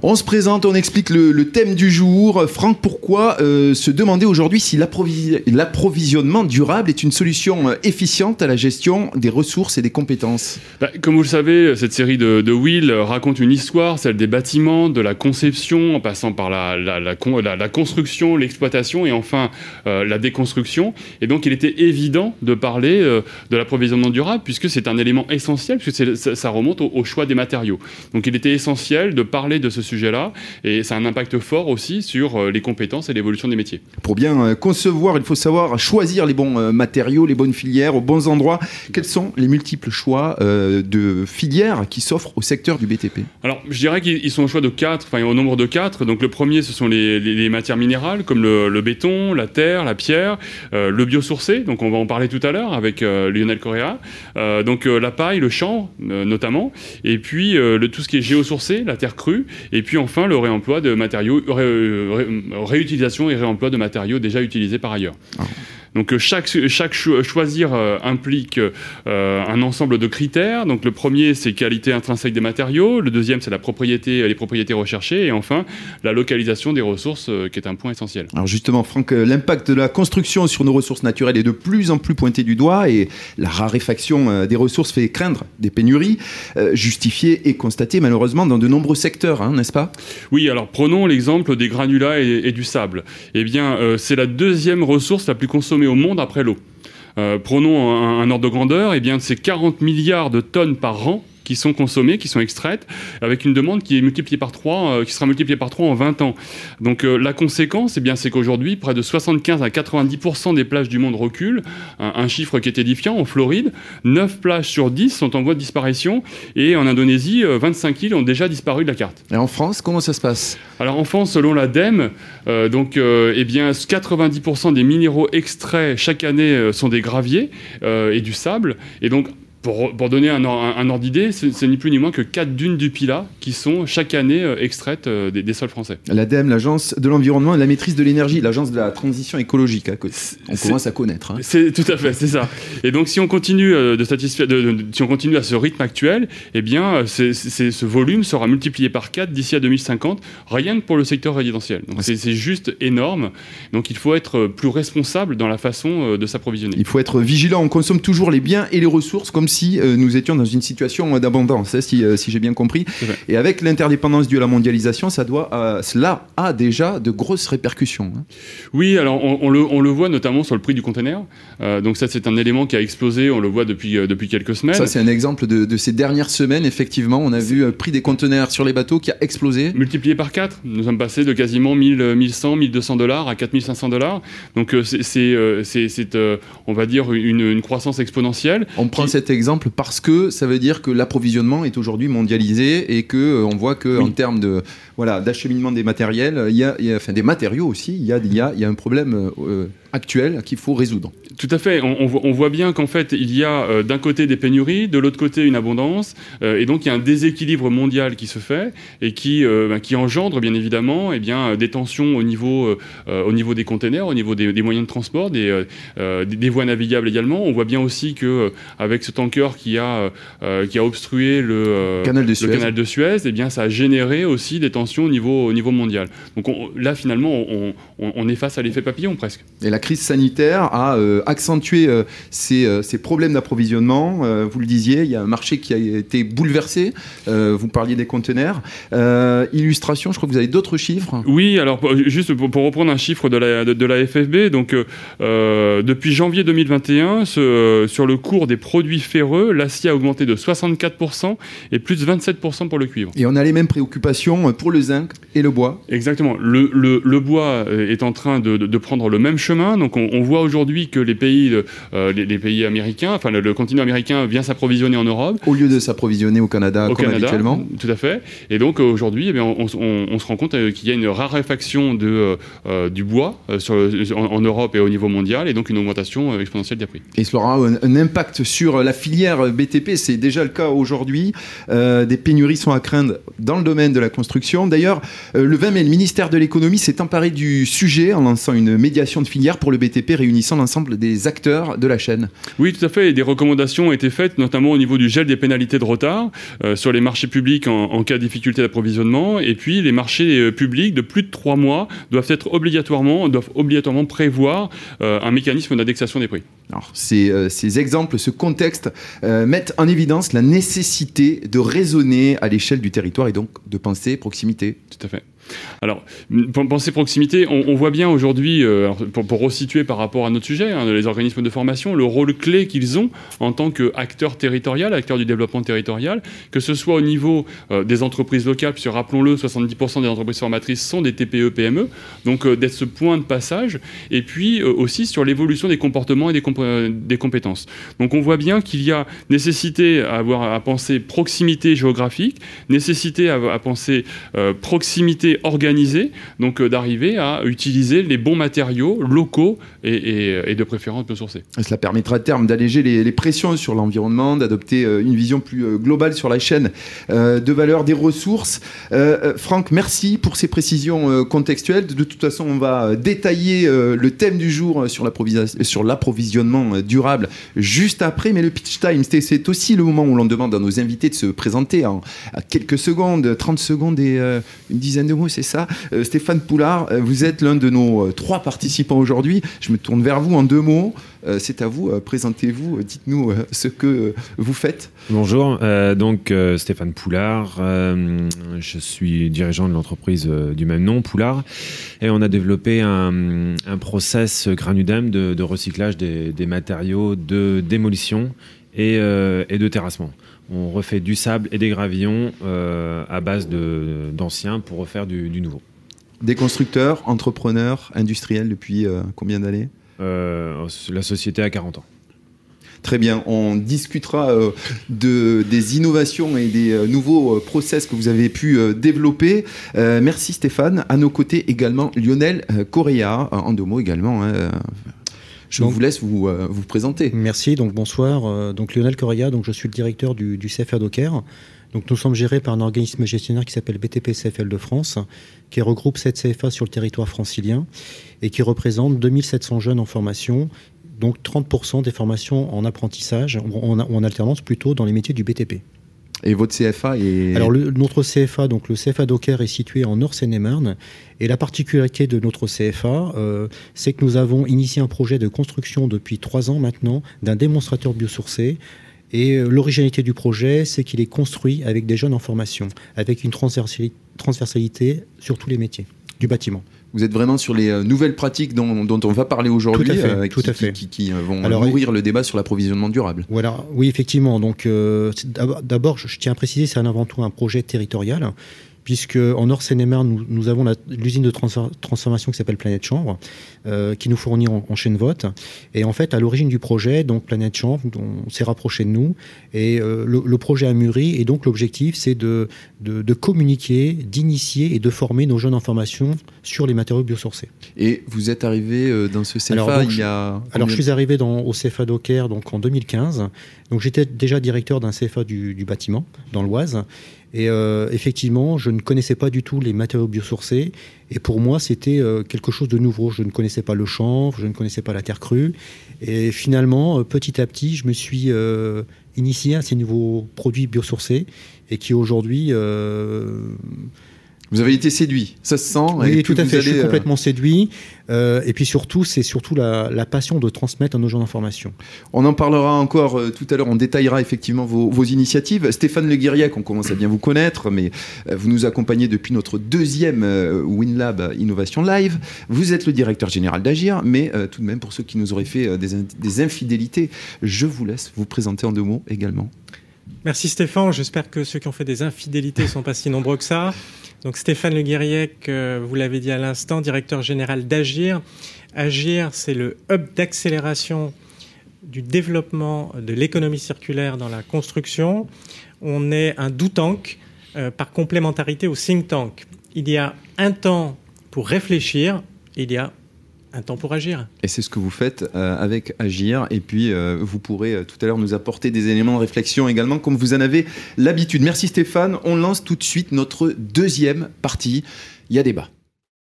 On se présente, on explique le, thème du jour. Franck, pourquoi euh, se demander aujourd'hui si l'approvisionnement durable est une solution euh, efficiente à la gestion des ressources et des compétences? Bah, Comme vous le savez, cette série de, de, Will raconte une histoire, celle des bâtiments, de la conception, en passant par la, construction, l'exploitation et enfin euh, la déconstruction. Et donc il était évident de parler de l'approvisionnement durable puisque c'est un élément essentiel, puisque ça, ça, remonte au, au, choix des matériaux. Donc il était essentiel de parler de ce sujet-là, et ça a un impact fort aussi sur euh, les compétences et l'évolution des métiers. Pour bien euh, concevoir, il faut savoir choisir les bons euh, matériaux, les bonnes filières, aux bons endroits. Quels sont les multiples choix de filières qui s'offrent au secteur du BTP Alors, je dirais qu'ils sont au choix de quatre, enfin au nombre de quatre. Donc le premier, ce sont les, matières minérales, comme le, béton, la terre, la pierre, le biosourcé, donc on va en parler tout à l'heure avec Lionel Correa. donc la paille, le champ notamment, et puis le, tout ce qui est géosourcé, la terre crue, et puis enfin le réemploi de matériaux, réutilisation et réemploi de matériaux déjà utilisés par ailleurs. Ah. Donc euh, chaque, chaque choisir euh, implique euh, un ensemble de critères. Donc le premier, c'est qualité intrinsèque des matériaux. Le deuxième, c'est la propriété, les propriétés recherchées. Et enfin, la localisation des ressources, qui est un point essentiel. Alors justement, Franck, l'impact de la construction sur nos ressources naturelles est de plus en plus pointé du doigt et la raréfaction des ressources fait craindre des pénuries, justifiées et constatées malheureusement dans de nombreux secteurs, hein, n'est-ce pas? Oui, alors prenons l'exemple des granulats et, du sable. Eh bien, c'est la deuxième ressource la plus consommée au monde après l'eau. Euh, prenons un, ordre de grandeur, et eh bien c'est 40 milliards de tonnes par an qui sont consommées, qui sont extraites, avec une demande qui est multipliée par 3, euh, qui sera multipliée par 3 en 20 ans. Donc euh, la conséquence, eh bien, c'est qu'aujourd'hui, près de 75 à 90% des plages du monde reculent, un, chiffre qui est édifiant. En Floride, 9 plages sur 10 sont en voie de disparition, et en Indonésie, 25 îles ont déjà disparu de la carte. Et en France, comment ça se passe? Alors en France, selon l'ADEME, euh, donc, eh bien, 90% des minéraux extraits chaque année sont des graviers et du sable, et donc pour, donner un, ordre d'idée, c'est ni plus ni moins que 4 dunes du Pilat qui sont chaque année euh, extraites euh, des, sols français. L'ADEME, l'Agence de l'environnement et de la maîtrise de l'énergie, l'Agence de la transition écologique, hein, on commence à connaître. Hein. C'est tout à fait, c'est ça. Et donc si on continue euh, de satisfaire, si on continue à ce rythme actuel, eh bien, ce volume sera multiplié par 4 d'ici à 2050, rien que pour le secteur résidentiel. Donc c'est juste énorme. Donc il faut être plus responsable dans la façon de s'approvisionner. Il faut être vigilant. On consomme toujours les biens et les ressources comme si euh, nous étions dans une situation d'abondance, hein, si, euh, si j'ai bien compris. Et avec l'interdépendance due à la mondialisation, ça doit, euh, cela a déjà de grosses répercussions. Hein. Oui, alors on, le, on, le, voit notamment sur le prix du conteneur. donc ça, c'est un élément qui a explosé, on le voit depuis, depuis quelques semaines. Ça, c'est un exemple de, de, ces dernières semaines, effectivement. On a vu le prix des conteneurs sur les bateaux qui a explosé. Multiplié par 4. Nous sommes passés de quasiment 1000, 1100, 1200 dollars à 4500 dollars. Donc c'est, on va dire, une, une croissance exponentielle. On prend cet exemple parce que ça veut dire que l'approvisionnement est aujourd'hui mondialisé et que euh, on voit que en termes de voilà d'acheminement des matériels, il y, a, enfin des matériaux aussi, il y a, il y a, il y a un problème euh, actuel qu'il faut résoudre. Tout à fait. On, on voit bien qu'en fait, il y a euh, d'un côté des pénuries, de l'autre côté une abondance, et donc il y a un déséquilibre mondial qui se fait et qui, ben, qui engendre bien évidemment eh bien, des tensions au niveau, au niveau des containers, au niveau des, moyens de transport, des, des, voies navigables également. On voit bien aussi que avec ce tanker qui a, qui a obstrué le, canal de Suez, canal de Suez eh bien, ça a généré aussi des tensions au niveau, au niveau mondial. Donc là, finalement, on, on, est face à l'effet papillon presque. Et la crise sanitaire a euh, accentué euh, ces, euh, ces, problèmes d'approvisionnement. vous le disiez, il y a un marché qui a été bouleversé. vous parliez des conteneurs. illustration, je crois que vous avez d'autres chiffres. Oui, alors juste pour, reprendre un chiffre de la, de, la FFB, donc depuis janvier 2021, ce, sur le cours des produits ferreux, l'acier a augmenté de 64% et plus de 27% pour le cuivre. Et on a les mêmes préoccupations pour le zinc et le bois. Exactement. Le, le, le bois est en train de, de, prendre le même chemin. Donc on, voit aujourd'hui que les pays, euh, les, pays américains, enfin le, continent américain vient s'approvisionner en Europe. Au lieu de s'approvisionner au Canada au comme Canada, habituellement. Tout à fait. Et donc aujourd'hui, eh on, on, on, se rend compte euh, qu'il y a une raréfaction de, euh, du bois sur, en, Europe et au niveau mondial, et donc une augmentation exponentielle des prix. Et cela aura un, un impact sur la filière BTP. C'est déjà le cas aujourd'hui. des pénuries sont à craindre dans le domaine de la construction. D'ailleurs, le 20 mai, le ministère de l'économie s'est emparé du sujet en lançant une médiation de filière pour le BTP réunissant l'ensemble des acteurs de la chaîne. Oui, tout à fait. Des recommandations ont été faites, notamment au niveau du gel des pénalités de retard euh, sur les marchés publics en, cas de difficulté d'approvisionnement. Et puis, les marchés euh, publics de plus de trois mois doivent être obligatoirement, doivent obligatoirement prévoir un mécanisme d'indexation des prix. Alors, ces, ces, exemples, ce contexte mettent en évidence la nécessité de raisonner à l'échelle du territoire et donc de penser proximité. Tout à fait. Alors, pour penser proximité, on, voit bien aujourd'hui, euh, pour, pour, resituer par rapport à notre sujet, hein, les organismes de formation, le rôle clé qu'ils ont en tant qu'acteurs territoriaux, acteurs du développement territorial, que ce soit au niveau euh, des entreprises locales, puisque rappelons-le, 70% des entreprises formatrices sont des TPE, PME, donc euh, d'être ce point de passage, et puis aussi sur l'évolution des comportements et des, des, compétences. Donc on voit bien qu'il y a nécessité à, avoir, à penser proximité géographique, nécessité à, penser proximité organisé, donc euh, d'arriver à utiliser les bons matériaux locaux et, de préférence biosourcés. Cela permettra à terme d'alléger les, pressions sur l'environnement, d'adopter euh, une vision plus euh, globale sur la chaîne de valeur des ressources. Franck, merci pour ces précisions contextuelles. De toute façon, on va détailler le thème du jour sur l'approvisionnement durable juste après, mais le pitch time, c'est aussi le moment où l'on demande à nos invités de se présenter en quelques secondes, 30 secondes et une dizaine de mots c'est ça. Euh, Stéphane Poulard, euh, vous êtes l'un de nos euh, trois participants aujourd'hui. Je me tourne vers vous en deux mots. c'est à vous, présentez-vous, dites-nous ce que vous faites. Bonjour, donc Stéphane Poulard, je suis dirigeant de l'entreprise du même nom, Poulard, et on a développé un, process Granudem de, recyclage des, matériaux de démolition et de terrassement on refait du sable et des gravillons euh, à base d'anciens pour refaire du, nouveau. Des constructeurs, entrepreneurs, industriels depuis euh, combien d'années? Euh, La société a 40 ans. Très bien, on discutera de, des innovations et des nouveaux process que vous avez pu développer. merci Stéphane. À nos côtés également Lionel Correa, en deux mots également. Hein, je vous laisse vous, euh, vous présenter. Merci, donc bonsoir. Euh, donc Lionel Correa, donc je suis le directeur du, du CFA Docker. Donc nous sommes gérés par un organisme gestionnaire qui s'appelle BTP CFL de France, qui regroupe 7 CFA sur le territoire francilien et qui représente 2700 jeunes en formation, donc 30% des formations en apprentissage, en, en alternance plutôt dans les métiers du BTP. Et votre CFA est... Alors notre CFA, donc le CFA Docker est situé en Nord-Seine-et-Marne. Et la particularité de notre CFA, euh, c'est que nous avons initié un projet de construction depuis trois ans maintenant d'un démonstrateur biosourcé. Et euh, l'originalité du projet, c'est qu'il est construit avec des jeunes en formation, avec une transversalité sur tous les métiers du bâtiment. Vous êtes vraiment sur les euh, nouvelles pratiques dont, on va parler aujourd'hui, tout à fait, qui, qui, vont nourrir le débat sur l'approvisionnement durable. Voilà, oui, effectivement. Donc, d'abord, je tiens à préciser, c'est avant tout un projet territorial puisque en nord seine nous, nous, avons l'usine de transformation qui s'appelle Planète Chambre, euh, qui nous fournit en, chaîne vote. Et en fait, à l'origine du projet, donc Planète Chambre, on s'est rapproché de nous, et euh, le, projet a mûri, et donc l'objectif, c'est de, de, communiquer, d'initier et de former nos jeunes en formation sur les matériaux biosourcés. Et vous êtes arrivé euh, dans ce CFA alors, il y a... Alors, je suis arrivé dans, au CFA Docker donc, en 2015. Donc, j'étais déjà directeur d'un CFA du, du bâtiment, dans l'Oise. Et euh, effectivement, je ne connaissais pas du tout les matériaux biosourcés. Et pour moi, c'était euh, quelque chose de nouveau. Je ne connaissais pas le chanvre, je ne connaissais pas la terre crue. Et finalement, euh, petit à petit, je me suis initié à ces nouveaux produits biosourcés et qui aujourd'hui vous avez été séduit, ça se sent. Oui, tout à fait. je suis euh, complètement séduit. Euh, et puis surtout, c'est surtout la, passion de transmettre à nos gens d'information. On en parlera encore euh, tout à l'heure. On détaillera effectivement vos, initiatives. Stéphane Leguiriac, on commence à bien vous connaître, mais vous nous accompagnez depuis notre deuxième WinLab Innovation Live. Vous êtes le directeur général d'Agir, mais tout de même, pour ceux qui nous auraient fait des, des infidélités, je vous laisse vous présenter en deux mots également. Merci Stéphane. J'espère que ceux qui ont fait des infidélités ne sont pas si nombreux que ça. Donc Stéphane Le vous l'avez dit à l'instant, directeur général d'Agir. Agir, c'est le hub d'accélération du développement de l'économie circulaire dans la construction. On est un do tank euh, par complémentarité au think tank. Il y a un temps pour réfléchir, il y a un temps pour agir. Et c'est ce que vous faites euh, avec Agir. Et puis, euh, vous pourrez euh, tout à l'heure nous apporter des éléments de réflexion également, comme vous en avez l'habitude. Merci Stéphane. On lance tout de suite notre deuxième partie. Il y a débat.